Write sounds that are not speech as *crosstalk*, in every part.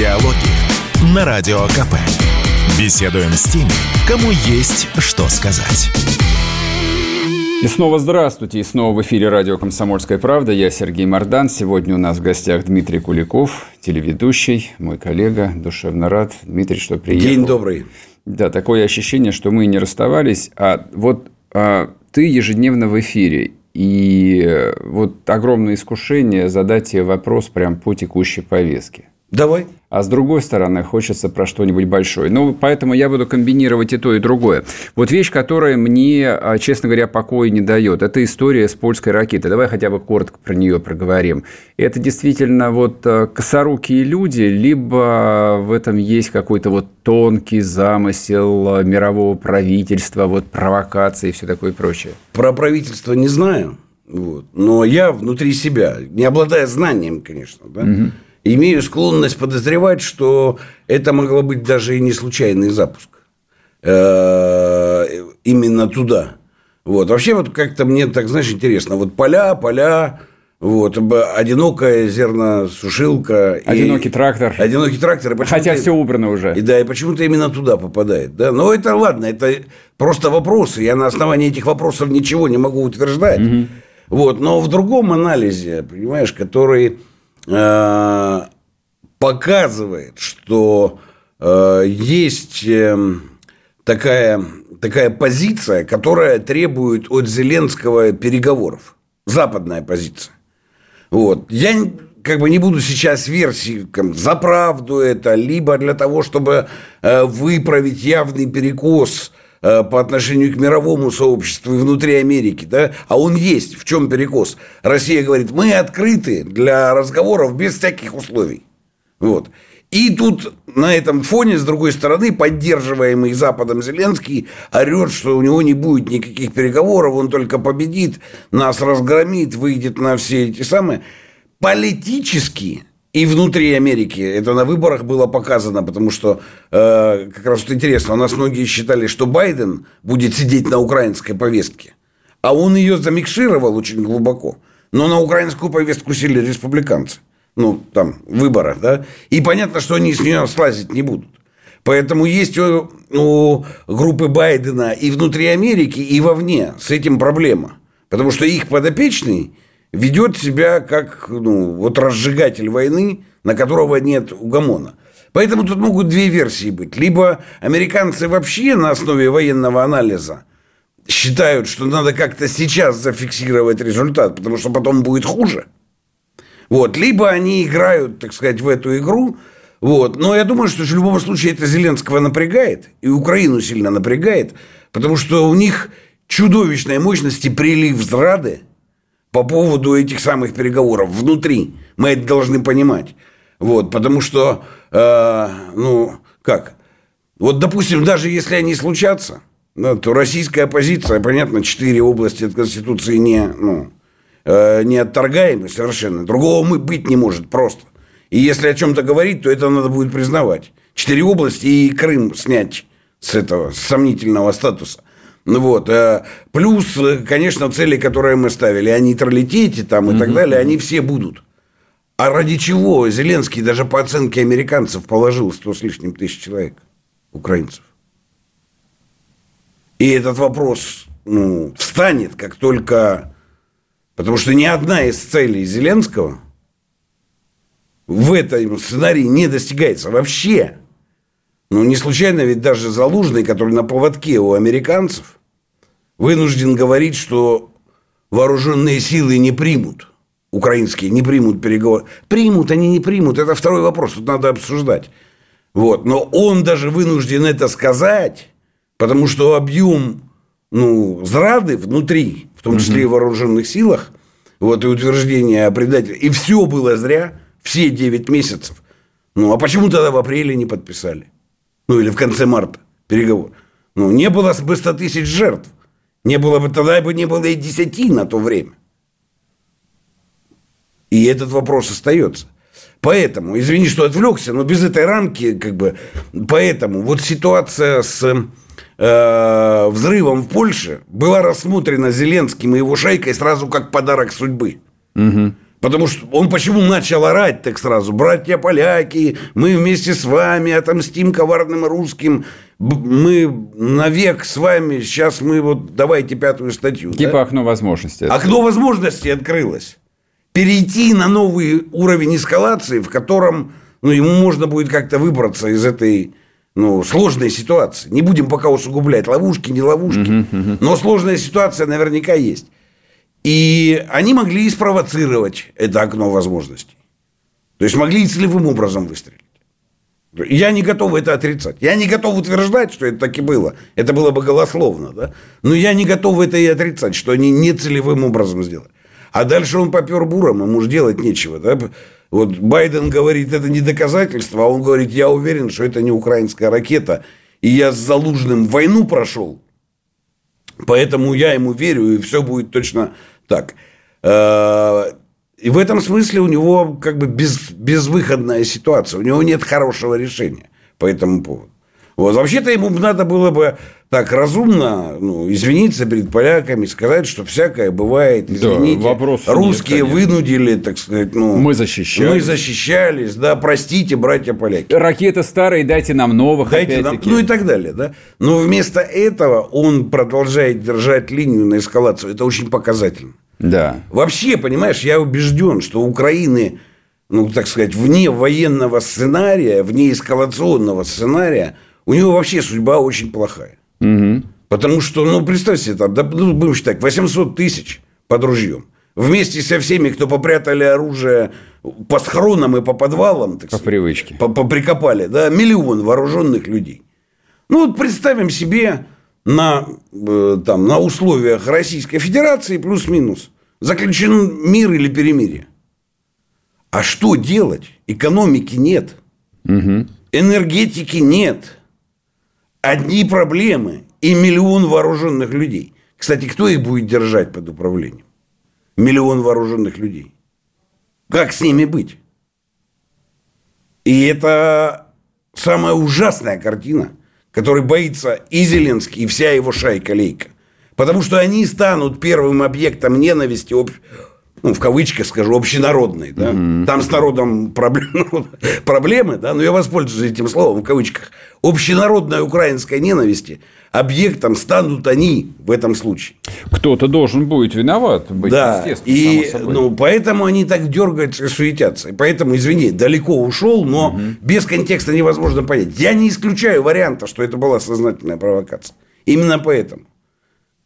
Диалоги на Радио КП. Беседуем с теми, кому есть что сказать. И снова здравствуйте. И снова в эфире радио «Комсомольская правда». Я Сергей Мордан. Сегодня у нас в гостях Дмитрий Куликов, телеведущий, мой коллега. Душевно рад. Дмитрий, что приехал. День добрый. Да, такое ощущение, что мы не расставались. А вот а, ты ежедневно в эфире. И э, вот огромное искушение задать тебе вопрос прям по текущей повестке. Давай. А с другой стороны, хочется про что-нибудь большое. Ну, поэтому я буду комбинировать и то, и другое. Вот вещь, которая мне, а, честно говоря, покоя не дает, это история с польской ракетой. Давай хотя бы коротко про нее проговорим. Это действительно вот а, косорукие люди, либо в этом есть какой-то вот тонкий замысел а, мирового правительства, вот провокации и все такое прочее? Про правительство не знаю. Вот. Но я внутри себя, не обладая знанием, конечно, да, угу имею склонность подозревать, что это могло быть даже и не случайный запуск. Э, именно туда. Вот. Вообще, вот как-то мне так, знаешь, интересно. Вот поля, поля, вот, одинокая зерносушилка. Одинокий и, трактор. Одинокий трактор. Хотя все убрано уже. И, да, и почему-то именно туда попадает. Да? Но это ладно, это просто вопросы. Я на основании этих вопросов ничего не могу утверждать. Угу. Вот. Но в другом анализе, понимаешь, который показывает, что э, есть эм, такая, такая позиция, которая требует от Зеленского переговоров. Западная позиция. Вот. Я как бы не буду сейчас версии там, за правду это, либо для того, чтобы э, выправить явный перекос Э, по отношению к мировому сообществу и внутри Америки, да, а он есть. В чем перекос? Россия говорит, мы открыты для разговоров без всяких условий. Вот. И тут на этом фоне, с другой стороны, поддерживаемый Западом Зеленский орет, что у него не будет никаких переговоров, он только победит, нас разгромит, выйдет на все эти самые. Политически и внутри Америки это на выборах было показано, потому что э, как раз вот интересно, у нас многие считали, что Байден будет сидеть на украинской повестке, а он ее замикшировал очень глубоко. Но на украинскую повестку сели республиканцы. Ну, там, выборах, да. И понятно, что они с нее слазить не будут. Поэтому есть у, у группы Байдена и внутри Америки, и вовне с этим проблема. Потому что их подопечный ведет себя как ну, вот разжигатель войны, на которого нет угомона. Поэтому тут могут две версии быть. Либо американцы вообще на основе военного анализа считают, что надо как-то сейчас зафиксировать результат, потому что потом будет хуже. Вот. Либо они играют, так сказать, в эту игру. Вот. Но я думаю, что в любом случае это Зеленского напрягает, и Украину сильно напрягает, потому что у них чудовищной мощности прилив зрады – по поводу этих самых переговоров внутри. Мы это должны понимать. Вот, потому что, э, ну, как? Вот, допустим, даже если они случатся, да, то российская оппозиция, понятно, четыре области от Конституции не, ну, э, не отторгаемы совершенно. Другого мы быть не может просто. И если о чем-то говорить, то это надо будет признавать. Четыре области и Крым снять с этого с сомнительного статуса. Ну вот. Э, плюс, э, конечно, цели, которые мы ставили, о нейтралитете там и так далее, они все будут. А ради чего Зеленский даже по оценке американцев положил 100 с лишним тысяч человек, украинцев? И этот вопрос ну, встанет, как только... Потому что ни одна из целей Зеленского в этом сценарии не достигается вообще. Ну, не случайно ведь даже Залужный, который на поводке у американцев, вынужден говорить, что вооруженные силы не примут, украинские не примут переговоры. Примут, они не примут, это второй вопрос, тут надо обсуждать. Вот. Но он даже вынужден это сказать, потому что объем ну, зрады внутри, в том числе и в вооруженных силах, вот, и утверждение о предателе, и все было зря, все 9 месяцев. Ну, а почему тогда в апреле не подписали? Ну или в конце марта переговор. Ну, не было бы 100 тысяч жертв. Не было бы, тогда бы не было и 10 на то время. И этот вопрос остается. Поэтому, извини, что отвлекся, но без этой рамки, как бы, поэтому вот ситуация с э, взрывом в Польше была рассмотрена Зеленским и его шайкой сразу как подарок судьбы. Угу. Потому что он почему начал орать так сразу? Братья поляки, мы вместе с вами отомстим коварным русским. Мы навек с вами, сейчас мы вот давайте пятую статью. Типа да? окно возможностей. Окно возможностей открылось. Перейти на новый уровень эскалации, в котором ну, ему можно будет как-то выбраться из этой ну, сложной ситуации. Не будем пока усугублять ловушки, не ловушки. Угу, угу. Но сложная ситуация наверняка есть. И они могли спровоцировать это окно возможностей. То есть могли и целевым образом выстрелить. Я не готов это отрицать. Я не готов утверждать, что это так и было. Это было бы голословно. Да? Но я не готов это и отрицать, что они не целевым образом сделали. А дальше он попер буром, ему же делать нечего. Да? Вот Байден говорит, это не доказательство, а он говорит, я уверен, что это не украинская ракета. И я с Залужным войну прошел. Поэтому я ему верю, и все будет точно так. Э, и в этом смысле у него как бы без, безвыходная ситуация. У него нет хорошего решения по этому поводу. Вот. Вообще-то ему надо было бы так разумно ну, извиниться перед поляками, сказать, что всякое бывает. Извините, да, русские нет, вынудили, так сказать, ну, мы защищались. Мы защищались, да, простите, братья поляки. Ракеты старые, дайте нам новых, дайте нам, Ну и так далее, да. Но вместо этого он продолжает держать линию на эскалацию. Это очень показательно. Да. Вообще, понимаешь, я убежден, что Украины, ну, так сказать, вне военного сценария, вне эскалационного сценария – у него вообще судьба очень плохая. Угу. Потому что, ну, представьте, там, да, ну, будем считать, 800 тысяч под ружьем. Вместе со всеми, кто попрятали оружие по схронам и по подвалам, так по сказать, привычке, по, по прикопали, да, миллион вооруженных людей. Ну, вот представим себе на, э, там, на условиях Российской Федерации плюс-минус заключен мир или перемирие. А что делать? Экономики нет. Угу. Энергетики нет одни проблемы и миллион вооруженных людей. Кстати, кто их будет держать под управлением? Миллион вооруженных людей. Как с ними быть? И это самая ужасная картина, которой боится и Зеленский, и вся его шайка-лейка. Потому что они станут первым объектом ненависти ну, в кавычках скажу, общенародный. Да? Mm-hmm. Там с народом проблем, *laughs* проблемы, да? но я воспользуюсь этим словом в кавычках. Общенародная украинская ненависти объектом станут они в этом случае. Кто-то должен будет виноват быть, да. И ну, поэтому они так дергаются и суетятся. И поэтому, извини, далеко ушел, но угу. без контекста невозможно понять. Я не исключаю варианта, что это была сознательная провокация. Именно поэтому.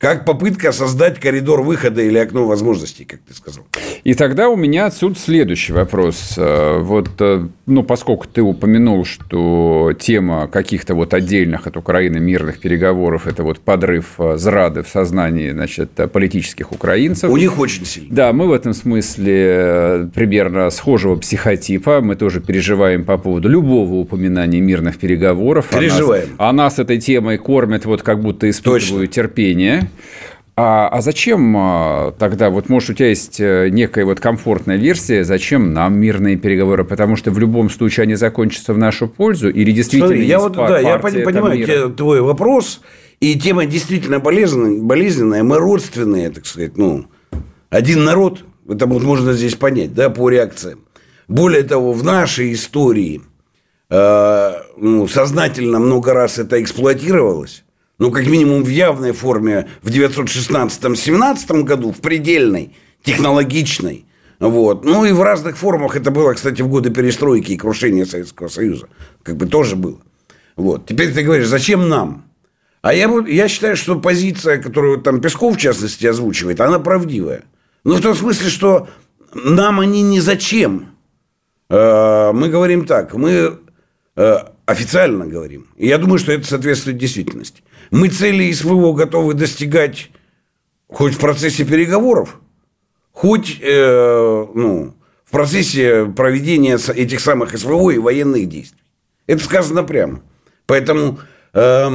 Как попытка создать коридор выхода или окно возможностей, как ты сказал. И тогда у меня отсюда следующий вопрос. Э, вот, э, ну, поскольку ты упомянул, что тема каких-то вот отдельных от Украины мирных переговоров – это вот подрыв э, зрады в сознании, значит, политических украинцев. У них очень сильно. Да, мы в этом смысле примерно схожего психотипа. Мы тоже переживаем по поводу любого упоминания мирных переговоров. Переживаем. А нас, а нас этой темой кормят вот как будто испытывают Точно. терпение. А, а зачем а, тогда, вот может у тебя есть э, некая вот комфортная версия, зачем нам мирные переговоры? Потому что в любом случае они закончатся в нашу пользу или действительно Смотри, я вот, да, я понимаю мира? твой вопрос, и тема действительно болезненная, болезненная, мы родственные, так сказать, ну, один народ, это вот можно здесь понять, да, по реакциям. Более того, в нашей истории э, ну, сознательно много раз это эксплуатировалось ну, как минимум в явной форме в 916-17 году, в предельной, технологичной. Вот. Ну, и в разных формах это было, кстати, в годы перестройки и крушения Советского Союза. Как бы тоже было. Вот. Теперь ты говоришь, зачем нам? А я, я считаю, что позиция, которую там Песков, в частности, озвучивает, она правдивая. Ну, в том смысле, что нам они не зачем. Э, мы говорим так, мы э, официально говорим. Я думаю, что это соответствует действительности. Мы цели СВО готовы достигать хоть в процессе переговоров, хоть э, ну, в процессе проведения этих самых СВО и военных действий. Это сказано прямо. Поэтому э,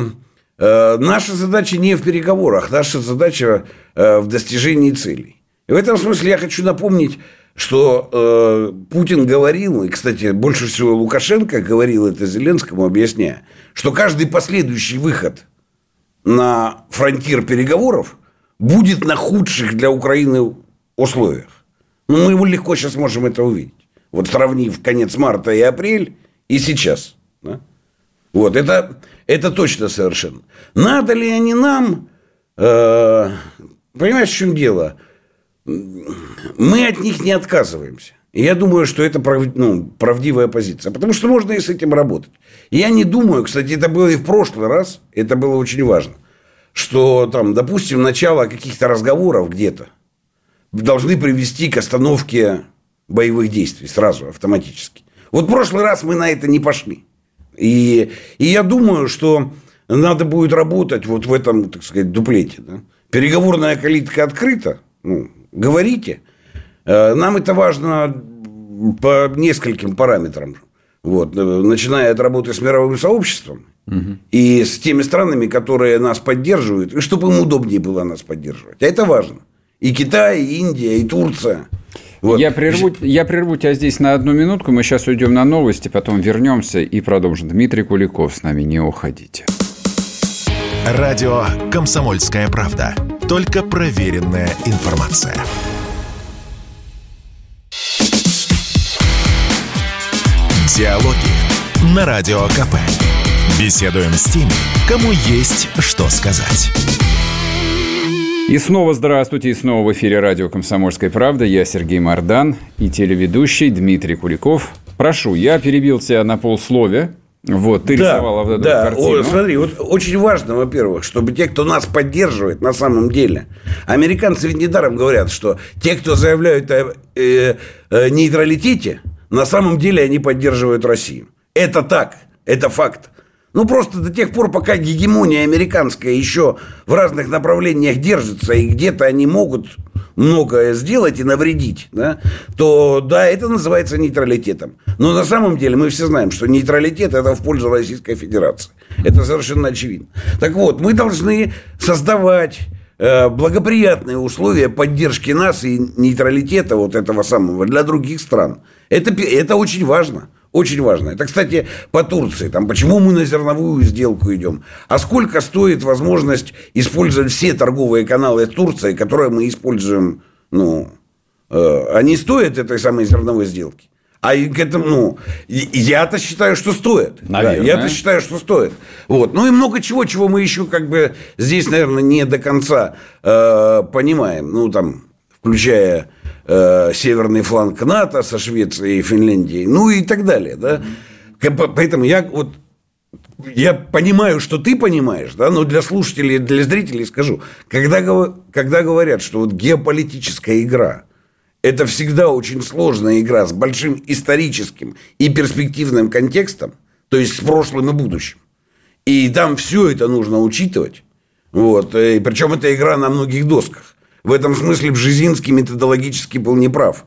э, наша задача не в переговорах, наша задача э, в достижении целей. И в этом смысле я хочу напомнить, что э, Путин говорил, и, кстати, больше всего Лукашенко говорил это Зеленскому, объясняя, что каждый последующий выход на фронтир переговоров будет на худших для Украины условиях. Ну, мы легко сейчас можем это увидеть. Вот сравнив конец марта и апрель, и сейчас. Да? Вот, это, это точно совершенно. Надо ли они нам... Э, понимаешь, в чем дело? Мы от них не отказываемся. И я думаю, что это прав, ну, правдивая позиция. Потому что можно и с этим работать. Я не думаю, кстати, это было и в прошлый раз, это было очень важно, что там, допустим, начало каких-то разговоров где-то должны привести к остановке боевых действий сразу, автоматически. Вот в прошлый раз мы на это не пошли. И, и я думаю, что надо будет работать вот в этом, так сказать, дуплете. Да? Переговорная калитка открыта. Ну, говорите. Э, нам это важно по нескольким параметрам. Вот, э, начиная от работы с мировым сообществом угу. и с теми странами, которые нас поддерживают, и чтобы им удобнее было нас поддерживать. А это важно. И Китай, и Индия, и Турция. Вот. Я, прерву, я прерву тебя здесь на одну минутку. Мы сейчас уйдем на новости, потом вернемся и продолжим. Дмитрий Куликов с нами. Не уходите. Радио «Комсомольская правда». Только проверенная информация. Диалоги на Радио КП. Беседуем с теми, кому есть что сказать. И снова здравствуйте, и снова в эфире радио «Комсомольская правда». Я Сергей Мордан и телеведущий Дмитрий Куликов. Прошу, я перебил тебя на полсловия. Вот, ты да, рисовал вот эту да. картину. О, смотри, вот очень важно, во-первых, чтобы те, кто нас поддерживает на самом деле, американцы ведь недаром говорят, что те, кто заявляют о э, э, нейтралитете, на самом деле они поддерживают Россию. Это так, это факт. Ну, просто до тех пор, пока гегемония американская еще в разных направлениях держится, и где-то они могут многое сделать и навредить, да, то да, это называется нейтралитетом. Но на самом деле мы все знаем, что нейтралитет это в пользу Российской Федерации. Это совершенно очевидно. Так вот, мы должны создавать э, благоприятные условия поддержки нас и нейтралитета вот этого самого для других стран. Это, это очень важно. Очень важно. Это, кстати, по Турции. Там, почему мы на зерновую сделку идем? А сколько стоит возможность использовать все торговые каналы Турции, которые мы используем? Ну, э, они стоят этой самой зерновой сделки? А к этому, ну, я-то считаю, что стоит. Да, я-то считаю, что стоит. Вот. Ну и много чего, чего мы еще как бы здесь, наверное, не до конца э, понимаем. Ну, там, включая э, северный фланг НАТО со Швецией и Финляндией, ну и так далее. Да? Поэтому я вот я понимаю, что ты понимаешь, да, но для слушателей, для зрителей скажу, когда, когда говорят, что вот геополитическая игра – это всегда очень сложная игра с большим историческим и перспективным контекстом, то есть с прошлым и будущим, и там все это нужно учитывать, вот, и причем это игра на многих досках. В этом смысле Бжезинский методологически был неправ.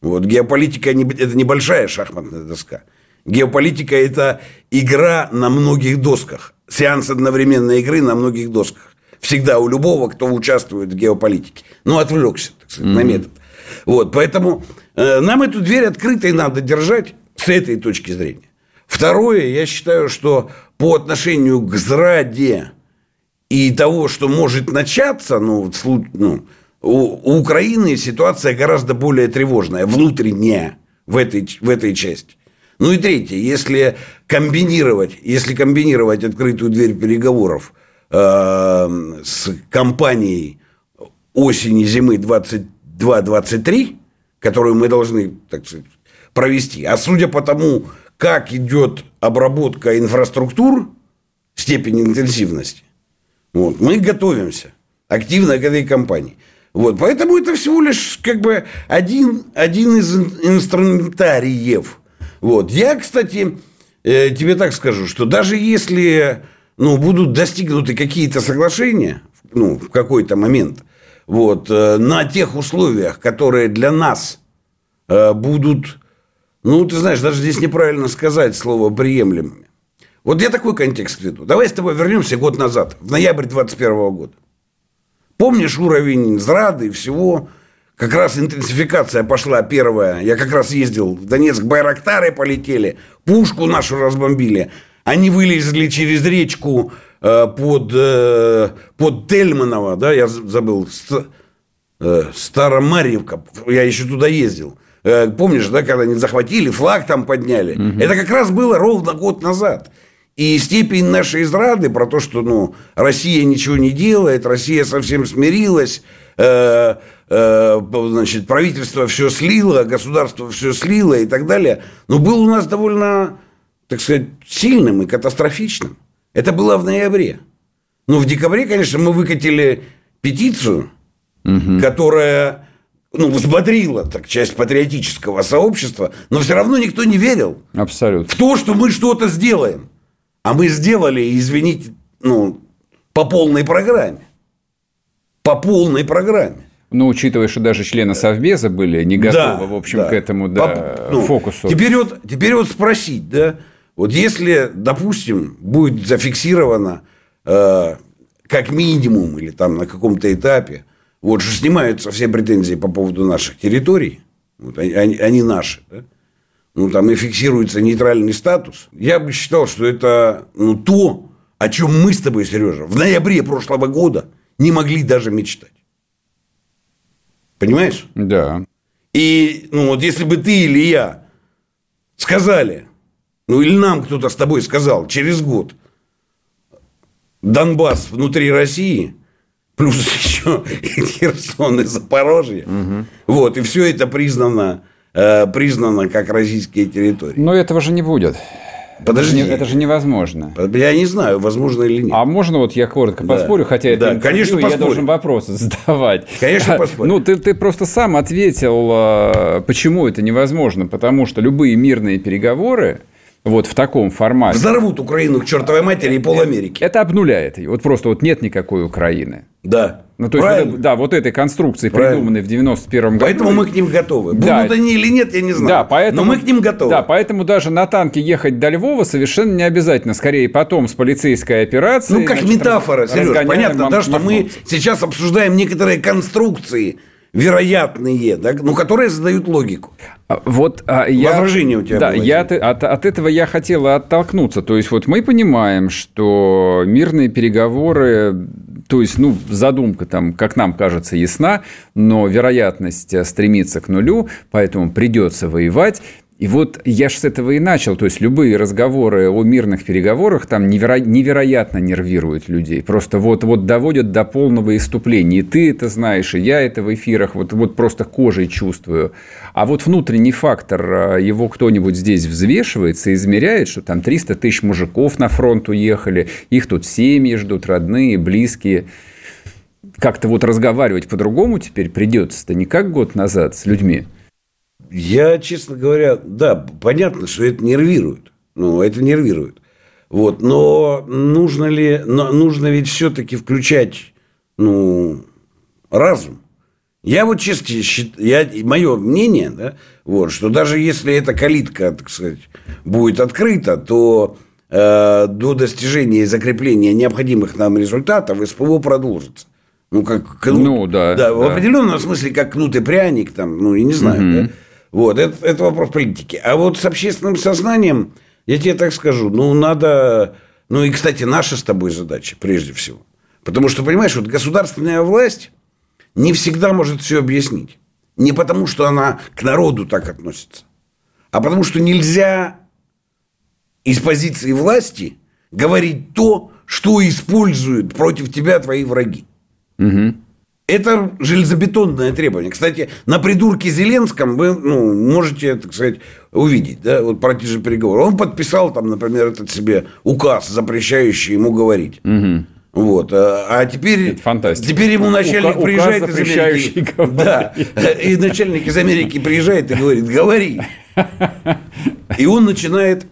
Вот, геополитика – это небольшая шахматная доска. Геополитика – это игра на многих досках. Сеанс одновременной игры на многих досках. Всегда у любого, кто участвует в геополитике. Ну, отвлекся, так сказать, mm-hmm. на метод. Вот, поэтому э, нам эту дверь открытой надо держать с этой точки зрения. Второе, я считаю, что по отношению к зраде и того, что может начаться, ну, ну у, у Украины ситуация гораздо более тревожная, внутренняя в этой, в этой части. Ну и третье, если комбинировать, если комбинировать открытую дверь переговоров э, с компанией осени зимы 22-23, которую мы должны, так сказать, провести, а судя по тому, как идет обработка инфраструктур, степень интенсивности, вот. Мы готовимся активно к этой кампании. Вот. Поэтому это всего лишь как бы один, один из инструментариев. Вот. Я, кстати, э, тебе так скажу, что даже если ну, будут достигнуты какие-то соглашения ну, в какой-то момент, вот, э, на тех условиях, которые для нас э, будут, ну, ты знаешь, даже здесь неправильно сказать слово приемлемыми. Вот я такой контекст веду. Давай с тобой вернемся год назад, в ноябрь 21 года. Помнишь уровень зрады и всего? Как раз интенсификация пошла первая. Я как раз ездил в Донецк, Байрактары полетели, пушку нашу разбомбили. Они вылезли через речку э, под, э, под Тельманово, да, я забыл, э, Старомарьевка, я еще туда ездил. Э, помнишь, да, когда они захватили, флаг там подняли. Угу. Это как раз было ровно год назад. И степень нашей израды про то, что ну, Россия ничего не делает, Россия совсем смирилась, э, э, значит, правительство все слило, государство все слило и так далее, но был у нас довольно, так сказать, сильным и катастрофичным. Это было в ноябре. Ну, в декабре, конечно, мы выкатили петицию, угу. которая ну, взбодрила так, часть патриотического сообщества, но все равно никто не верил Абсолютно. в то, что мы что-то сделаем. А мы сделали, извините, ну, по полной программе. По полной программе. Ну, учитывая, что даже члены Совбеза были не готовы, да, в общем, да. к этому да, По, ну, фокусу. Теперь вот, теперь вот спросить, да, вот если, допустим, будет зафиксировано э, как минимум или там на каком-то этапе, вот же снимаются все претензии по поводу наших территорий, вот они, они наши, да, ну, там и фиксируется нейтральный статус, я бы считал, что это ну, то, о чем мы с тобой, Сережа, в ноябре прошлого года не могли даже мечтать. Понимаешь? Да. И, ну, вот если бы ты или я сказали, ну, или нам кто-то с тобой сказал через год, Донбасс внутри России, плюс *laughs* еще Херсон и Запорожье, угу. вот, и все это признано Э, признано как российские территории. Но этого же не будет. Подожди. Это же, это же невозможно. Я не знаю, возможно или нет. А можно вот я коротко да. поспорю, хотя да, это конечно, я должен вопросы *laughs* задавать. Конечно, поспорю. Ну, ты, ты просто сам ответил, э, почему это невозможно. Потому что любые мирные переговоры, вот в таком формате. Взорвут Украину к чертовой матери и пол Америки. Это обнуляет ее. Вот просто вот нет никакой Украины. Да. Ну, то есть, вот, да, вот этой конструкции, Правильно. придуманной в 91 году. Поэтому мы к ним готовы. Да. Будут они или нет, я не знаю. Да, поэтому, Но мы к ним готовы. Да, поэтому даже на танке ехать до Львова совершенно не обязательно. Скорее, потом с полицейской операцией. Ну, как значит, метафора, Сереж, понятно, да, что мы сейчас обсуждаем некоторые конструкции вероятные, да, ну, которые задают логику. А, вот а, я, Возражение у тебя да, было. Я, от, от этого я хотел оттолкнуться. То есть, вот мы понимаем, что мирные переговоры, то есть, ну, задумка там, как нам кажется, ясна, но вероятность стремится к нулю, поэтому придется воевать. И вот я же с этого и начал. То есть любые разговоры о мирных переговорах там неверо... невероятно нервируют людей. Просто вот, вот доводят до полного иступления. И ты это знаешь, и я это в эфирах вот, вот просто кожей чувствую. А вот внутренний фактор, а, его кто-нибудь здесь взвешивается, измеряет, что там 300 тысяч мужиков на фронт уехали, их тут семьи ждут, родные, близкие как-то вот разговаривать по-другому теперь придется-то не как год назад с людьми. Я, честно говоря, да, понятно, что это нервирует. Ну, это нервирует. Вот, но нужно ли, но нужно ведь все-таки включать, ну, разум. Я вот честно считаю, я, мое мнение, да, вот, что даже если эта калитка, так сказать, будет открыта, то э, до достижения и закрепления необходимых нам результатов СПО продолжится. Ну, как кнут, ну, да, да, да. в определенном смысле, как кнут и пряник, там, ну, я не знаю, угу. да. Вот, это, это вопрос политики. А вот с общественным сознанием, я тебе так скажу, ну, надо... Ну, и, кстати, наша с тобой задача, прежде всего. Потому что, понимаешь, вот государственная власть не всегда может все объяснить. Не потому, что она к народу так относится, а потому, что нельзя из позиции власти говорить то, что используют против тебя твои враги. Угу. Это железобетонное требование. Кстати, на придурке Зеленском вы ну, можете, так сказать, увидеть, да, вот про те же переговоры. Он подписал там, например, этот себе указ, запрещающий ему говорить. Угу. Вот. А, а теперь, теперь ему начальник Ука- приезжает из Америки. Да. И начальник из Америки приезжает и говорит, говори. И он начинает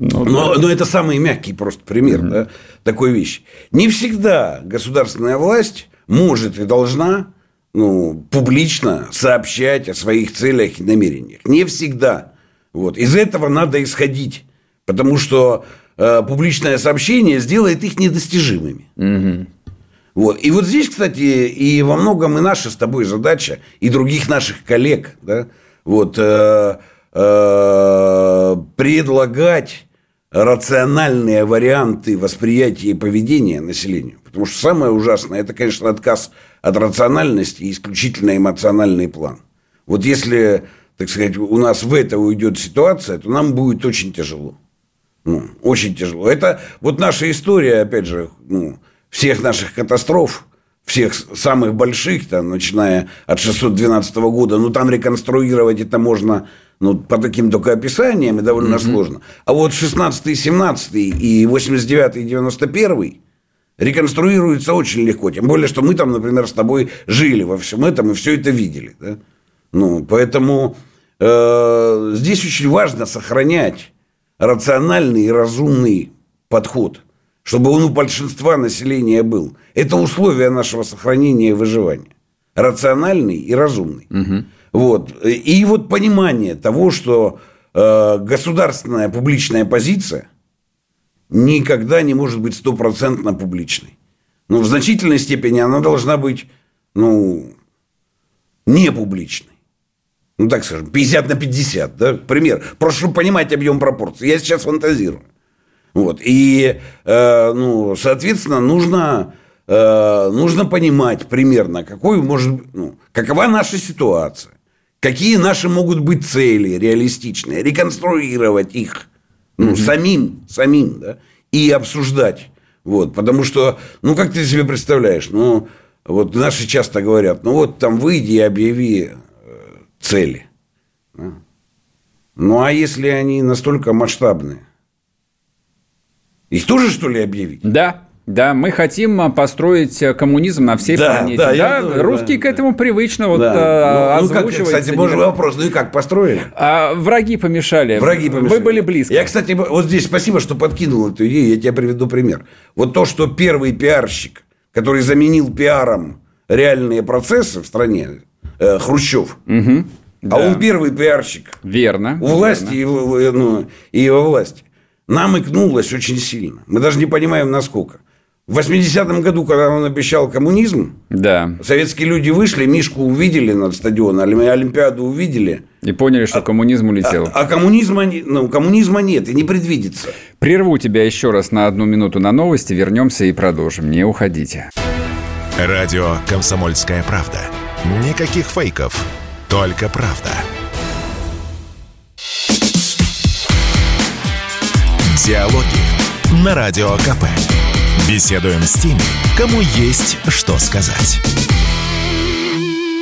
ну, но, да. но это самый мягкий просто пример mm да, такой вещи. Не всегда государственная власть может и должна ну, публично сообщать о своих целях и намерениях. Не всегда. Вот. Из этого надо исходить, потому что э, публичное сообщение сделает их недостижимыми. Угу. Вот. И вот здесь, кстати, и во многом и наша с тобой задача, и других наших коллег, да, вот, э, э, предлагать рациональные варианты восприятия и поведения населению. Потому что самое ужасное, это, конечно, отказ от рациональности исключительно эмоциональный план. Вот если, так сказать, у нас в это уйдет ситуация, то нам будет очень тяжело. Ну, очень тяжело. Это вот наша история, опять же, ну, всех наших катастроф, всех самых больших, там, начиная от 612 года, ну, там реконструировать это можно ну, по таким только описаниям и довольно mm-hmm. сложно. А вот 16 17 и 89 и 91 реконструируется очень легко. Тем более, что мы там, например, с тобой жили во всем этом и все это видели. Да? Ну, поэтому э, здесь очень важно сохранять рациональный и разумный подход, чтобы он у большинства населения был. Это условие нашего сохранения и выживания. Рациональный и разумный. Угу. Вот. И вот понимание того, что э, государственная публичная позиция никогда не может быть стопроцентно публичной. Но в значительной степени она должна быть ну, не публичной. Ну, так скажем, 50 на 50, да, пример. Просто понимать объем пропорций. Я сейчас фантазирую. Вот. И, э, ну, соответственно, нужно э, нужно понимать примерно, какой может, ну, какова наша ситуация, какие наши могут быть цели реалистичные, реконструировать их ну, mm-hmm. самим, самим, да, и обсуждать. Вот, потому что, ну, как ты себе представляешь, ну, вот наши часто говорят, ну, вот там выйди и объяви э, цели. Ну, а если они настолько масштабные? Их тоже, что ли, объявить? Да. Да, мы хотим а, построить э, коммунизм на всей да, планете. Да, да, думаю, русские да, к этому да. привычно вот да. ну, ну, как, Кстати, может вопрос, ну и как построили? А, враги помешали. Враги помешали. Вы были близко. Я, кстати, вот здесь спасибо, что подкинул эту идею. Я тебе приведу пример. Вот то, что первый пиарщик, который заменил пиаром реальные процессы в стране, э, Хрущев. Угу. Да. А он первый пиарщик. Верно. У власти верно. И, ну, и его власти. Нам икнулось очень сильно. Мы даже не понимаем, насколько. В 80-м году, когда он обещал коммунизм, да. советские люди вышли, Мишку увидели над стадионом, Олимпиаду увидели. И поняли, что а, коммунизм улетел. А, а коммунизма, ну, коммунизма нет и не предвидится. Прерву тебя еще раз на одну минуту на новости, вернемся и продолжим. Не уходите. Радио «Комсомольская правда». Никаких фейков, только правда. Диалоги на Радио КП. Беседуем с теми, кому есть что сказать.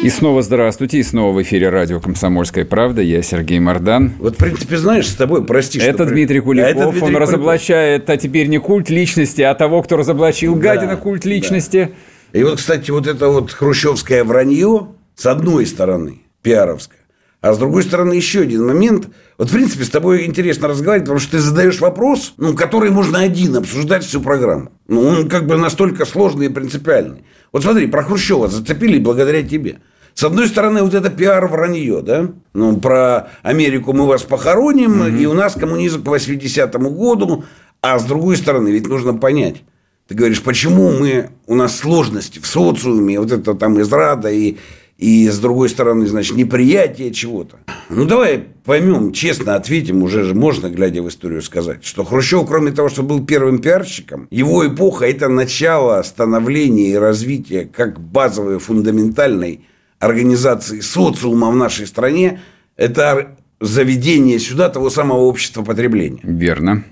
И снова здравствуйте, и снова в эфире радио «Комсомольская правда». Я Сергей Мордан. Вот, в принципе, знаешь, с тобой, прости, Это что... Дмитрий Куликов, а это Дмитрий он Куликов. разоблачает, а теперь не культ личности, а того, кто разоблачил да, гадина культ личности. Да. И вот, кстати, вот это вот хрущевское вранье, с одной стороны, пиаровское, а с другой стороны, еще один момент. Вот, в принципе, с тобой интересно разговаривать, потому что ты задаешь вопрос, ну, который можно один обсуждать всю программу. Ну, он как бы настолько сложный и принципиальный. Вот смотри, про Хрущева зацепили благодаря тебе. С одной стороны, вот это пиар-вранье, да? Ну, про Америку мы вас похороним, mm-hmm. и у нас коммунизм к 80-му году. А с другой стороны, ведь нужно понять. Ты говоришь, почему мы, у нас сложности в социуме, вот это там израда и и, с другой стороны, значит, неприятие чего-то. Ну, давай поймем, честно ответим, уже же можно, глядя в историю, сказать, что Хрущев, кроме того, что был первым пиарщиком, его эпоха – это начало становления и развития как базовой, фундаментальной организации социума в нашей стране. Это заведение сюда того самого общества потребления. Верно.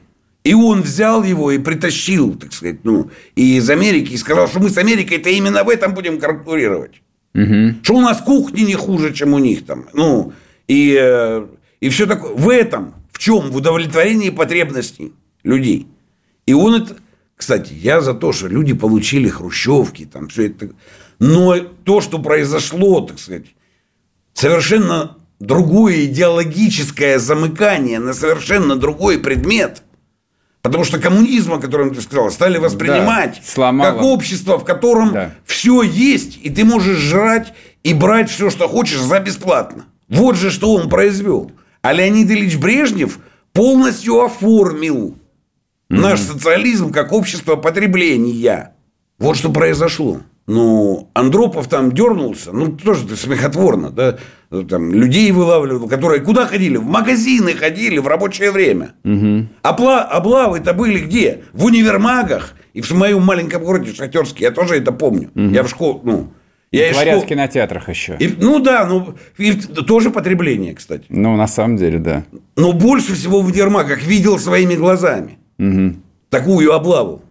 И он взял его и притащил, так сказать, ну, и из Америки, и сказал, что мы с Америкой-то именно в этом будем конкурировать. Угу. Что у нас кухни не хуже, чем у них там. Ну, и, э, и все такое. В этом, в чем? В удовлетворении потребностей людей. И он это... Кстати, я за то, что люди получили хрущевки, там все это. Но то, что произошло, так сказать, совершенно другое идеологическое замыкание на совершенно другой предмет – Потому что коммунизм, о котором ты сказал, стали воспринимать да, как общество, в котором да. все есть, и ты можешь жрать и брать все, что хочешь, за бесплатно. Вот же что он произвел. А Леонид Ильич Брежнев полностью оформил mm-hmm. наш социализм как общество потребления. Вот что произошло. Ну, Андропов там дернулся, ну, тоже это смехотворно, да, там, людей вылавливал, которые куда ходили? В магазины ходили в рабочее время. Угу. Опла, облавы-то были где? В универмагах. И в моем маленьком городе Шахтерске, я тоже это помню. Угу. Я в школу, ну, Я Говорят, школ... в кинотеатрах еще. И, ну да, ну и тоже потребление, кстати. Ну, на самом деле, да. Но больше всего в Ермаках видел своими глазами. Угу. Такую облаву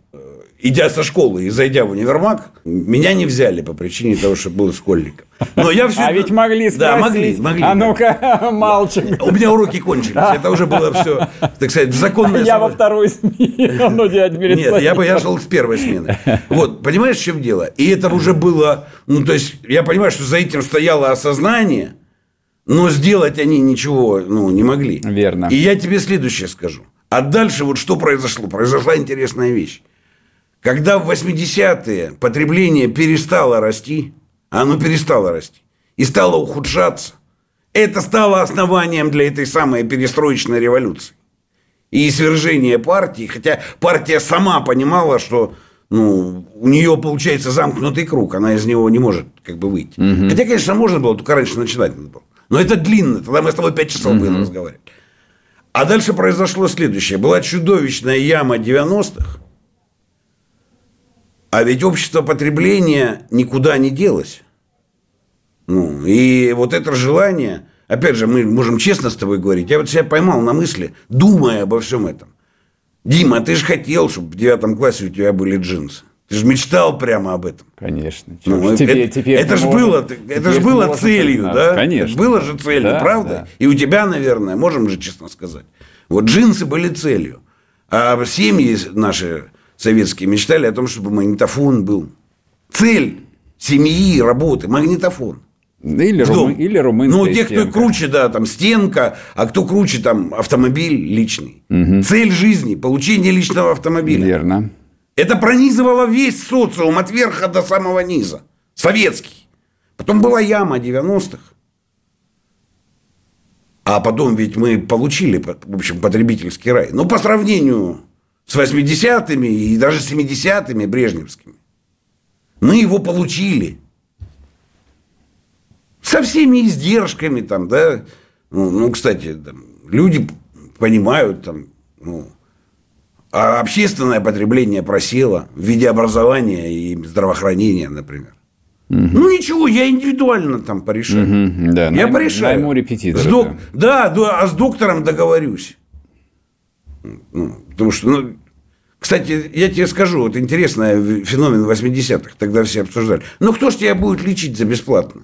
идя со школы и зайдя в универмаг, меня не взяли по причине того, что был школьником. Но я все... А ведь могли спросить. Да, могли, могли. А ну-ка, *laughs* мальчик. У меня уроки кончились. Это уже было все, так сказать, законное... Я во второй смене, ну, дядь Нет, я, бы, я шел с первой смены. Вот, понимаешь, в чем дело? И это уже было... Ну, то есть, я понимаю, что за этим стояло осознание, но сделать они ничего ну, не могли. Верно. И я тебе следующее скажу. А дальше вот что произошло? Произошла интересная вещь. Когда в 80-е потребление перестало расти, оно перестало расти, и стало ухудшаться, это стало основанием для этой самой перестроечной революции. И свержения партии, хотя партия сама понимала, что ну, у нее получается замкнутый круг, она из него не может как бы выйти. Угу. Хотя, конечно, можно было, только раньше начинать надо было. Но это длинно, тогда мы с тобой 5 часов угу. будем разговаривать. А дальше произошло следующее. Была чудовищная яма 90-х, а ведь общество потребления никуда не делось. Ну, и вот это желание, опять же, мы можем честно с тобой говорить, я вот себя поймал на мысли, думая обо всем этом. Дима, ты же хотел, чтобы в девятом классе у тебя были джинсы. Ты же мечтал прямо об этом. Конечно. Ну, теперь, это теперь это же было, это ж было целью, да? Конечно. Было же целью, да, правда? Да. И у тебя, наверное, можем же честно сказать. Вот джинсы были целью. А семьи наши советские мечтали о том, чтобы магнитофон был. Цель семьи, работы, магнитофон. Или, румы, или румынская Ну, те, кто круче, да, там стенка, а кто круче, там автомобиль личный. Угу. Цель жизни – получение личного автомобиля. Верно. Это пронизывало весь социум от верха до самого низа. Советский. Потом была яма 90-х. А потом ведь мы получили, в общем, потребительский рай. Но по сравнению с 80-ми и даже 70-ми брежневскими. Мы его получили. Со всеми издержками там, да. Ну, ну кстати, там, люди понимают там, ну, а общественное потребление просело в виде образования и здравоохранения, например. Угу. Ну ничего, я индивидуально там порешаю. Угу, да, я найм, порешаю. Найму репетитора. С док... да. да, да, а с доктором договорюсь. Ну, потому что, ну, кстати, я тебе скажу, вот интересный феномен 80-х, тогда все обсуждали. Ну, кто ж тебя будет лечить за бесплатно?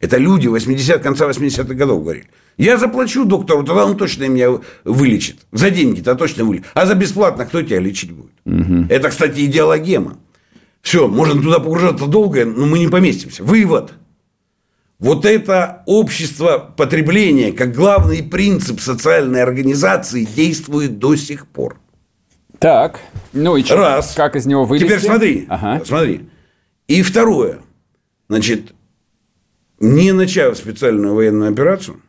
Это люди 80 конца 80-х годов говорили. Я заплачу доктору, тогда он точно меня вылечит. За деньги-то точно вылечит. А за бесплатно кто тебя лечить будет? Угу. Это, кстати, идеологема. Все, можно туда погружаться долго, но мы не поместимся. Вывод. Вот это общество потребления, как главный принцип социальной организации, действует до сих пор. Так, ну и? Раз. Как из него вылезти? Теперь смотри, ага. смотри. И второе. Значит, не начав специальную военную операцию,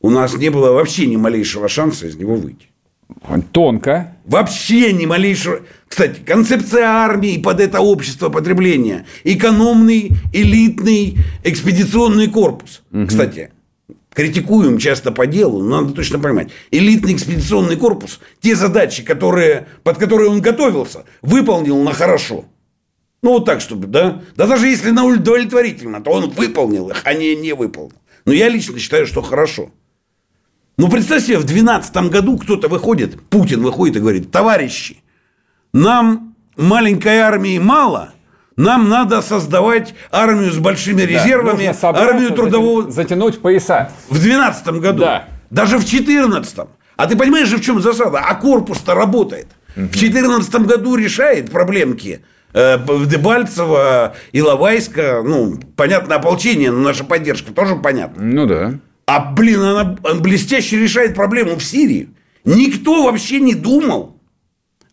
у нас не было вообще ни малейшего шанса из него выйти. Тонко. Вообще ни малейшего... Кстати, концепция армии под это общество потребления. Экономный, элитный, экспедиционный корпус. Угу. Кстати, критикуем часто по делу, но надо точно понимать. Элитный экспедиционный корпус, те задачи, которые, под которые он готовился, выполнил на хорошо. Ну, вот так, чтобы, да? Да даже если на удовлетворительно, то он выполнил их, а не не выполнил. Но я лично считаю, что хорошо. Ну, представь себе, в 2012 году кто-то выходит, Путин выходит и говорит, товарищи, нам маленькой армии мало – нам надо создавать армию с большими резервами, да, армию трудового... Затянуть пояса. В 2012 году. Да. Даже в 2014. А ты понимаешь же, в чем засада? А корпус-то работает. Угу. В 2014 году решает проблемки. Э, Дебальцева, Иловайска, ну, понятно, ополчение, но наша поддержка тоже понятна. Ну да. А, блин, она блестяще решает проблему в Сирии. Никто вообще не думал,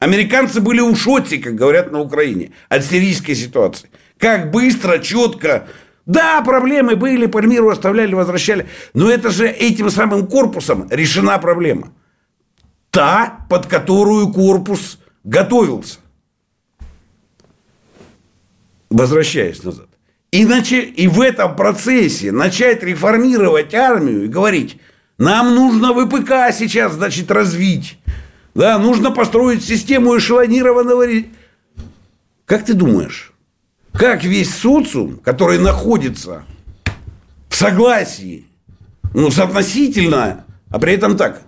Американцы были у шоте, как говорят на Украине, от сирийской ситуации. Как быстро, четко. Да, проблемы были, Пальмиру оставляли, возвращали. Но это же этим самым корпусом решена проблема. Та, под которую корпус готовился. Возвращаясь назад. Иначе и в этом процессе начать реформировать армию и говорить, нам нужно ВПК сейчас, значит, развить. Да, нужно построить систему эшелонированного... Как ты думаешь, как весь социум, который находится в согласии, ну, соотносительно, а при этом так,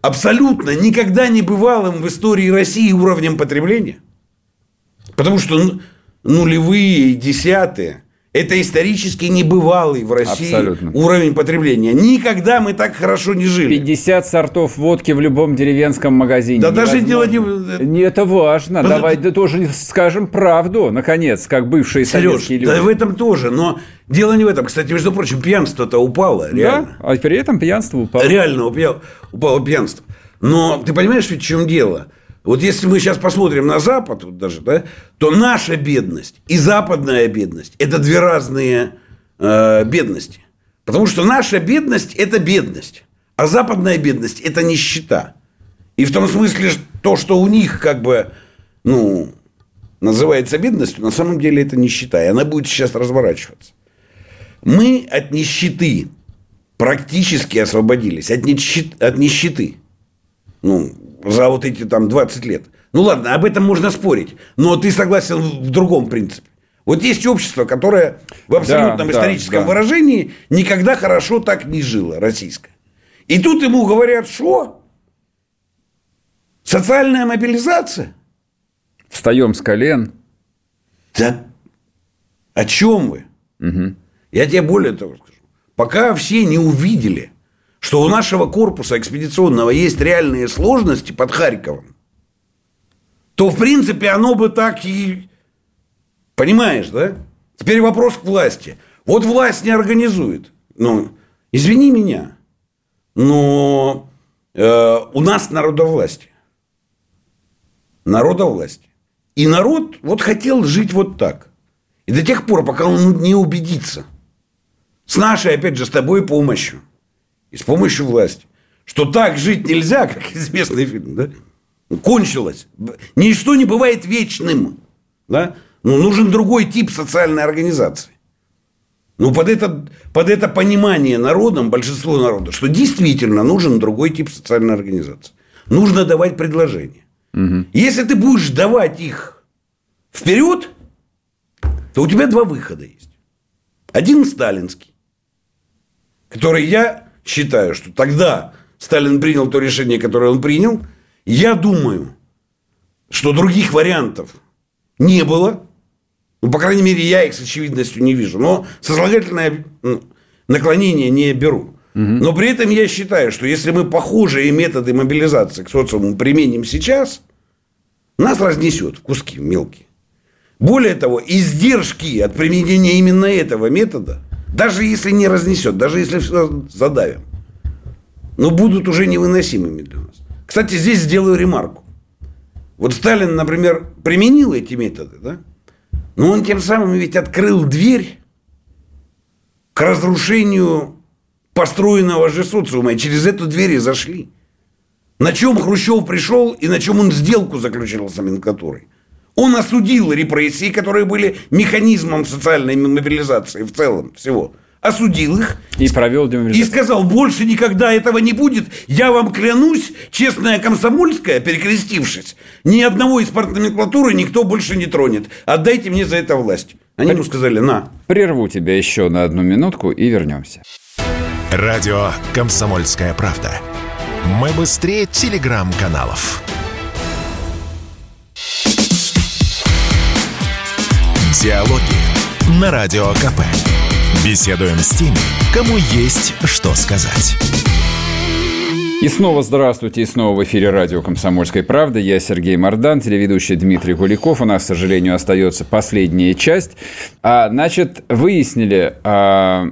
абсолютно никогда не бывалым в истории России уровнем потребления, потому что нулевые и десятые – это исторически небывалый в России Абсолютно. уровень потребления. Никогда мы так хорошо не жили. 50 сортов водки в любом деревенском магазине. Да даже дело не... не... Это важно. Под... Давай да, тоже скажем правду, наконец, как бывшие Сереж, советские люди. да в этом тоже. Но дело не в этом. Кстати, между прочим, пьянство-то упало. Реально. Да, а при этом пьянство упало. Реально упало пьянство. Но ты понимаешь, в чем дело? Вот если мы сейчас посмотрим на Запад, вот даже, да, то наша бедность и западная бедность – это две разные э, бедности. Потому что наша бедность – это бедность, а западная бедность – это нищета. И в том смысле, то, что у них как бы, ну, называется бедностью, на самом деле это нищета. И она будет сейчас разворачиваться. Мы от нищеты практически освободились. От нищеты. От нищеты. Ну, за вот эти там 20 лет. Ну ладно, об этом можно спорить. Но ты согласен в другом принципе. Вот есть общество, которое в абсолютном да, историческом да, да. выражении никогда хорошо так не жило, российское. И тут ему говорят, что? Социальная мобилизация? Встаем с колен. Да о чем вы? Угу. Я тебе более того скажу. Пока все не увидели – что у нашего корпуса экспедиционного есть реальные сложности под Харьковом, то, в принципе, оно бы так и... Понимаешь, да? Теперь вопрос к власти. Вот власть не организует. Ну, извини меня, но э, у нас народовластие. Народовластие. И народ вот хотел жить вот так. И до тех пор, пока он не убедится. С нашей, опять же, с тобой помощью и с помощью власти. Что так жить нельзя, *laughs* как известный фильм, да? Кончилось. Ничто не бывает вечным. Да? Ну, нужен другой тип социальной организации. Ну, под это, под это понимание народом, большинство народа, что действительно нужен другой тип социальной организации. Нужно давать предложения. Угу. Если ты будешь давать их вперед, то у тебя два выхода есть. Один сталинский, который я считаю, что тогда Сталин принял то решение, которое он принял. Я думаю, что других вариантов не было. Ну, по крайней мере, я их с очевидностью не вижу. Но сослагательное наклонение не беру. Но при этом я считаю, что если мы похожие методы мобилизации к социуму применим сейчас, нас разнесет в куски мелкие. Более того, издержки от применения именно этого метода даже если не разнесет, даже если все задавим. Но будут уже невыносимыми для нас. Кстати, здесь сделаю ремарку. Вот Сталин, например, применил эти методы, да? Но он тем самым ведь открыл дверь к разрушению построенного же социума. И через эту дверь и зашли. На чем Хрущев пришел и на чем он сделку заключил с номенклатурой. Он осудил репрессии, которые были механизмом социальной мобилизации в целом всего. Осудил их. И провел И сказал, больше никогда этого не будет. Я вам клянусь, честная комсомольская, перекрестившись, ни одного из партноменклатуры никто больше не тронет. Отдайте мне за это власть. Они ему сказали, на. Прерву тебя еще на одну минутку и вернемся. Радио «Комсомольская правда». Мы быстрее телеграм-каналов. Диалоги на Радио КП. Беседуем с теми, кому есть что сказать. И снова здравствуйте, и снова в эфире радио «Комсомольская правда». Я Сергей Мордан, телеведущий Дмитрий Гуликов. У нас, к сожалению, остается последняя часть. А, значит, выяснили, а,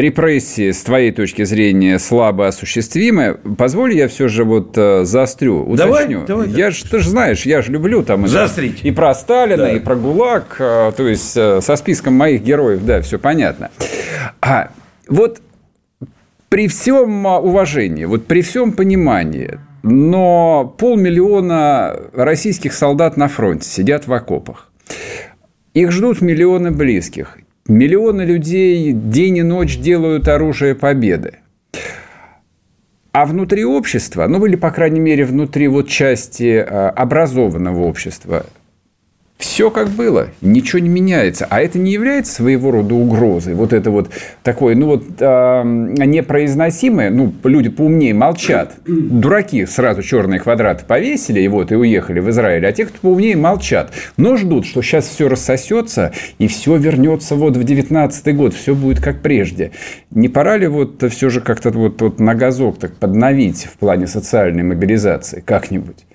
репрессии, с твоей точки зрения, слабо осуществимы, позволь я все же вот э, заострю, уточню. Давай, давай, я ж, ты же знаешь, я же люблю там Заострить. и про Сталина, да. и про ГУЛАГ, э, то есть э, со списком моих героев, да, все понятно. А вот при всем уважении, вот при всем понимании, но полмиллиона российских солдат на фронте сидят в окопах. Их ждут миллионы близких. Миллионы людей день и ночь делают оружие победы. А внутри общества, ну или, по крайней мере, внутри вот части а, образованного общества, все как было, ничего не меняется. А это не является своего рода угрозой. Вот это вот такое, ну вот э, непроизносимое, ну люди поумнее молчат. Дураки сразу черные квадраты повесили и вот и уехали в Израиль. А те, кто поумнее, молчат. Но ждут, что сейчас все рассосется и все вернется вот в 19 год, все будет как прежде. Не пора ли вот все же как-то вот, вот на газок так подновить в плане социальной мобилизации как-нибудь?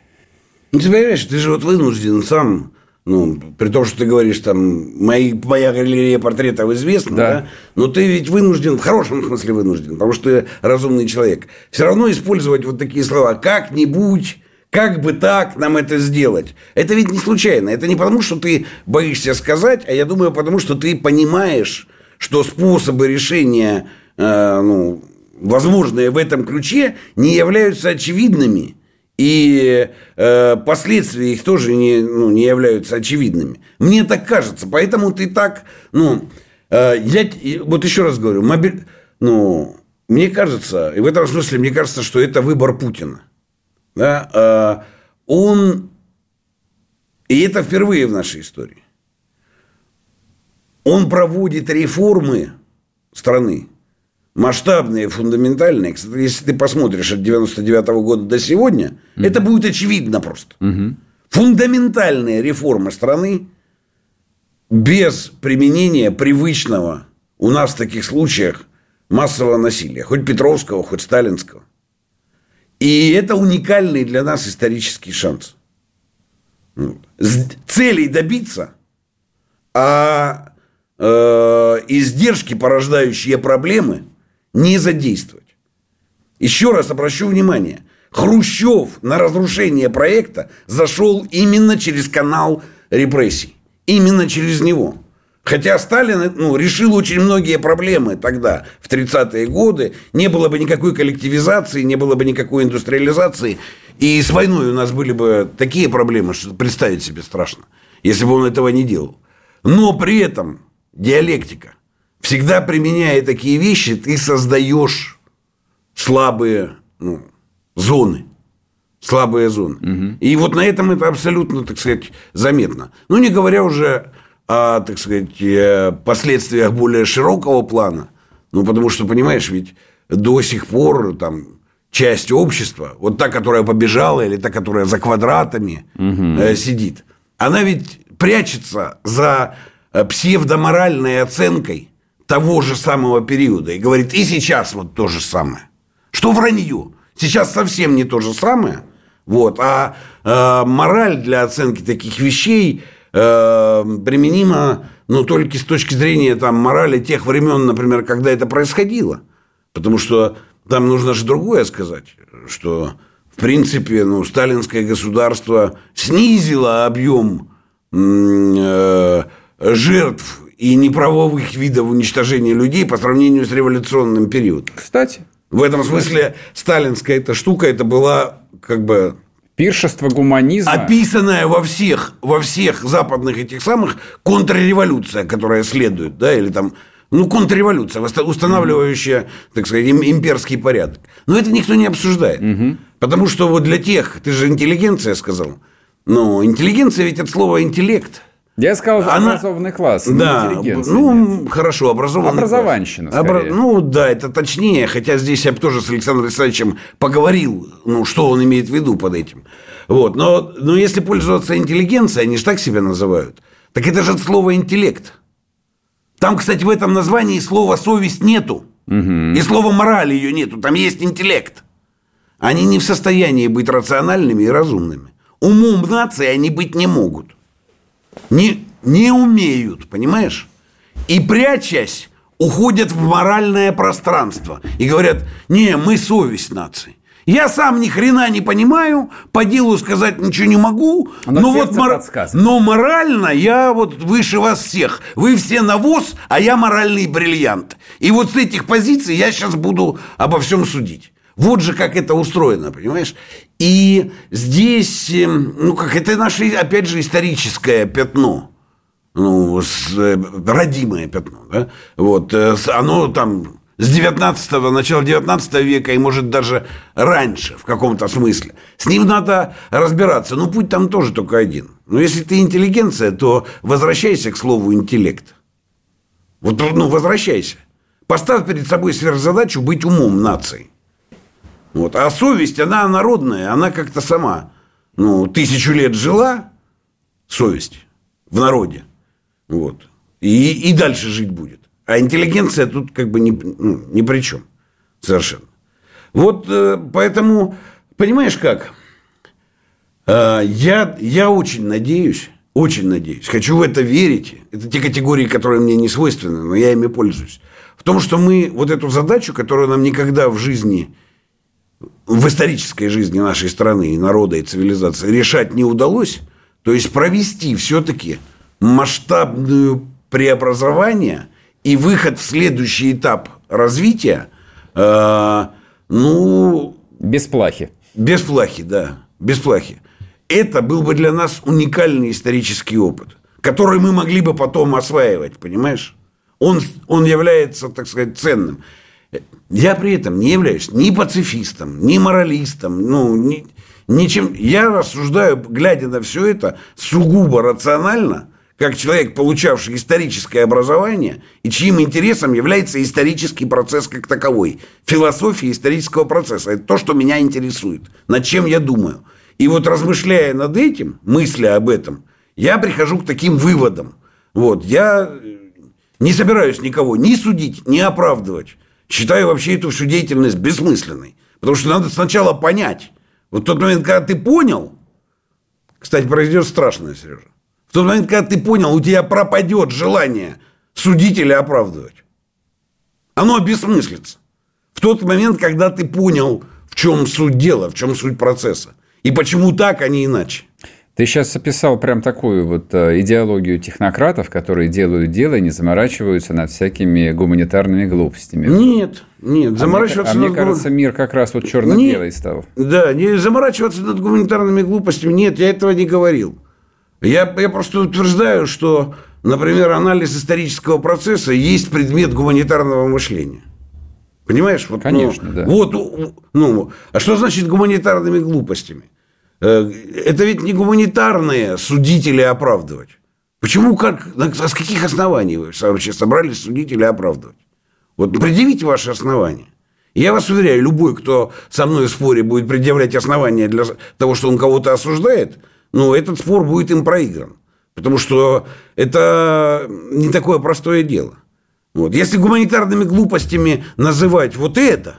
Ну, ты понимаешь, ты же вот вынужден сам ну, при том, что ты говоришь, там, мои, моя галерея портретов известна, да. да, но ты ведь вынужден, в хорошем смысле вынужден, потому что ты разумный человек, все равно использовать вот такие слова, как-нибудь, как бы так нам это сделать. Это ведь не случайно. Это не потому, что ты боишься сказать, а я думаю, потому что ты понимаешь, что способы решения, э, ну, возможные в этом ключе, не являются очевидными и э, последствия их тоже не, ну, не являются очевидными. Мне так кажется. Поэтому ты так, ну, э, я, вот еще раз говорю, мобиль, ну, мне кажется, и в этом смысле мне кажется, что это выбор Путина. Да? Э, он, и это впервые в нашей истории, он проводит реформы страны, масштабные, фундаментальные, кстати, если ты посмотришь от 99 -го года до сегодня, угу. это будет очевидно просто. Угу. Фундаментальные реформы страны без применения привычного у нас в таких случаях массового насилия, хоть Петровского, хоть Сталинского. И это уникальный для нас исторический шанс. Целей добиться, а э, издержки, порождающие проблемы – не задействовать. Еще раз обращу внимание, Хрущев на разрушение проекта зашел именно через канал репрессий. Именно через него. Хотя Сталин ну, решил очень многие проблемы тогда, в 30-е годы. Не было бы никакой коллективизации, не было бы никакой индустриализации. И с войной у нас были бы такие проблемы, что представить себе страшно, если бы он этого не делал. Но при этом диалектика всегда применяя такие вещи, ты создаешь слабые ну, зоны. Слабые зоны. Угу. И вот на этом это абсолютно, так сказать, заметно. Ну, не говоря уже о, так сказать, э, последствиях более широкого плана. Ну, потому что, понимаешь, ведь до сих пор там часть общества, вот та, которая побежала, или та, которая за квадратами угу. сидит, она ведь прячется за э, псевдоморальной оценкой того же самого периода и говорит, и сейчас вот то же самое. Что вранье? Сейчас совсем не то же самое. Вот, а э, мораль для оценки таких вещей э, применима ну, только с точки зрения там, морали тех времен, например, когда это происходило. Потому что там нужно же другое сказать, что в принципе ну, сталинское государство снизило объем э, жертв и неправовых видов уничтожения людей по сравнению с революционным периодом. Кстати. В этом смысле сталинская эта штука, это была как бы пиршество гуманизма. Описанная во всех, во всех западных этих самых контрреволюция, которая следует, да, или там, ну, контрреволюция, устанавливающая, так сказать, имперский порядок. Но это никто не обсуждает. Угу. Потому что вот для тех, ты же интеллигенция сказал, ну, интеллигенция ведь от слова интеллект – я сказал, Она... образованный класс. Да, ну, нет. хорошо, образованный Образованщина, класс. Обра... Ну, да, это точнее, хотя здесь я бы тоже с Александром Александровичем поговорил, ну, что он имеет в виду под этим. Вот, но, но если пользоваться интеллигенцией, они же так себя называют, так это же слово «интеллект». Там, кстати, в этом названии слова «совесть» нету. Угу. И слова «мораль» ее нету, там есть интеллект. Они не в состоянии быть рациональными и разумными. Умом нации они быть не могут не, не умеют, понимаешь? И прячась, уходят в моральное пространство и говорят, не, мы совесть нации. Я сам ни хрена не понимаю, по делу сказать ничего не могу, но, но вот мор... но морально я вот выше вас всех. Вы все навоз, а я моральный бриллиант. И вот с этих позиций я сейчас буду обо всем судить. Вот же как это устроено, понимаешь? И здесь, эм, ну, как это наше, опять же, историческое пятно. Ну, с, э, родимое пятно, да? Вот, э, оно там с 19 начала 19 века и, может, даже раньше в каком-то смысле. С ним надо разбираться. Но путь там тоже только один. Но если ты интеллигенция, то возвращайся к слову интеллект. Вот, ну, возвращайся. Поставь перед собой сверхзадачу быть умом нации. Вот. А совесть, она народная, она как-то сама. Ну, тысячу лет жила совесть в народе. Вот. И, и дальше жить будет. А интеллигенция тут как бы ни, ну, ни при чем. Совершенно. Вот э, поэтому, понимаешь как, э, я, я очень надеюсь, очень надеюсь, хочу в это верить, это те категории, которые мне не свойственны, но я ими пользуюсь, в том, что мы вот эту задачу, которую нам никогда в жизни, в исторической жизни нашей страны и народа, и цивилизации решать не удалось, то есть провести все-таки масштабную преобразование и выход в следующий этап развития, э, ну... Без плахи. Без плахи, да. Без плахи. Это был бы для нас уникальный исторический опыт, который мы могли бы потом осваивать, понимаешь? Он, он является, так сказать, ценным. Я при этом не являюсь ни пацифистом, ни моралистом, ну, ни, ничем. Я рассуждаю, глядя на все это, сугубо рационально – как человек, получавший историческое образование, и чьим интересом является исторический процесс как таковой. Философия исторического процесса – это то, что меня интересует, над чем я думаю. И вот размышляя над этим, мысля об этом, я прихожу к таким выводам. Вот, я не собираюсь никого ни судить, ни оправдывать. Считаю вообще эту всю деятельность бессмысленной. Потому что надо сначала понять. Вот тот момент, когда ты понял, кстати, произойдет страшное, Сережа. В тот момент, когда ты понял, у тебя пропадет желание судить или оправдывать. Оно бессмыслится. В тот момент, когда ты понял, в чем суть дела, в чем суть процесса. И почему так, а не иначе. Ты сейчас описал прям такую вот э, идеологию технократов, которые делают дело и не заморачиваются над всякими гуманитарными глупостями. Нет, нет, заморачиваться а мне, а мне кажется, мир как раз вот черно-белый стал. Да, не заморачиваться над гуманитарными глупостями, нет, я этого не говорил. Я, я просто утверждаю, что, например, анализ исторического процесса есть предмет гуманитарного мышления. Понимаешь? Вот, Конечно, ну, да. Вот, ну, а что значит гуманитарными глупостями? Э, это ведь не гуманитарные судить или оправдывать. Почему, как, с каких оснований вы вообще собрались судить или оправдывать? Вот предъявите ваши основания. Я вас уверяю, любой, кто со мной в споре будет предъявлять основания для того, что он кого-то осуждает – ну, этот спор будет им проигран. Потому что это не такое простое дело. Вот. Если гуманитарными глупостями называть вот это,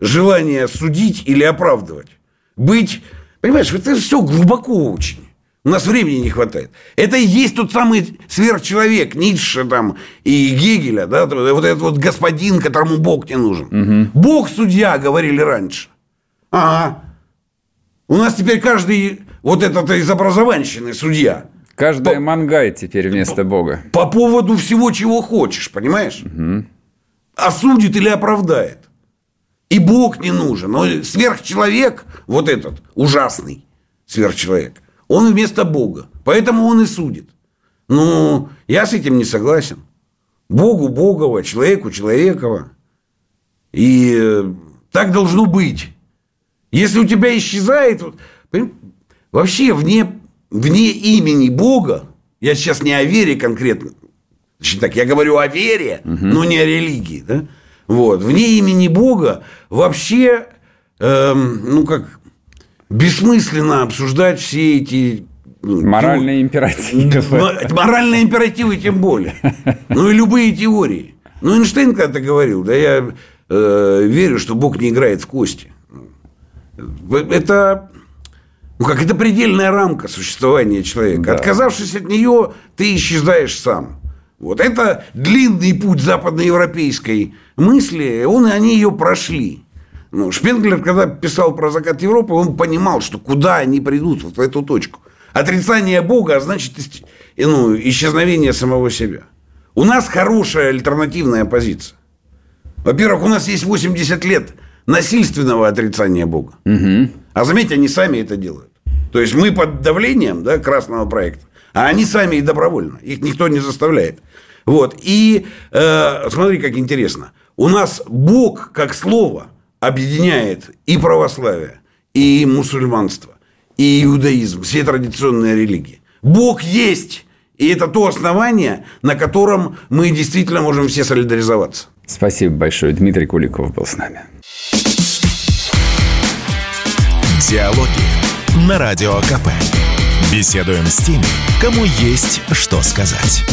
желание судить или оправдывать, быть, понимаешь, это все глубоко очень. У нас времени не хватает. Это и есть тот самый сверхчеловек Ницше там и Гегеля, да, вот этот вот господин, которому Бог не нужен. Угу. Бог судья, говорили раньше. Ага. У нас теперь каждый вот этот из образованщины судья. Каждая по, мангай теперь вместо Бога. По поводу всего, чего хочешь, понимаешь? Угу. Осудит или оправдает. И Бог не нужен. Но сверхчеловек, вот этот ужасный сверхчеловек, он вместо Бога. Поэтому он и судит. Ну, я с этим не согласен. Богу Богова, человеку Человекова. И э, так должно быть. Если у тебя исчезает... Вообще вне, вне имени Бога, я сейчас не о вере конкретно, значит так, я говорю о вере, угу. но не о религии, да? Вот, вне имени Бога вообще, эм, ну как, бессмысленно обсуждать все эти ну, моральные императивы. Моральные императивы тем более. Ну и любые теории. Ну, Эйнштейн когда-то говорил, да я э, верю, что Бог не играет в кости. Это ну, как это предельная рамка существования человека. Да. Отказавшись от нее, ты исчезаешь сам. Вот это длинный путь западноевропейской мысли, он, и они ее прошли. Ну, Шпенглер, когда писал про закат Европы, он понимал, что куда они придут, вот в эту точку. Отрицание Бога, а значит ну, исчезновение самого себя. У нас хорошая альтернативная позиция. Во-первых, у нас есть 80 лет насильственного отрицания Бога. Угу. А заметьте, они сами это делают. То есть мы под давлением да, красного проекта, а они сами и добровольно. Их никто не заставляет. Вот. И э, смотри, как интересно. у нас Бог как слово объединяет и православие, и мусульманство, и иудаизм, все традиционные религии. Бог есть, и это то основание, на котором мы действительно можем все солидаризоваться. Спасибо большое. Дмитрий Куликов был с нами. Диалоги на Радио КП. Беседуем с теми, кому есть что сказать.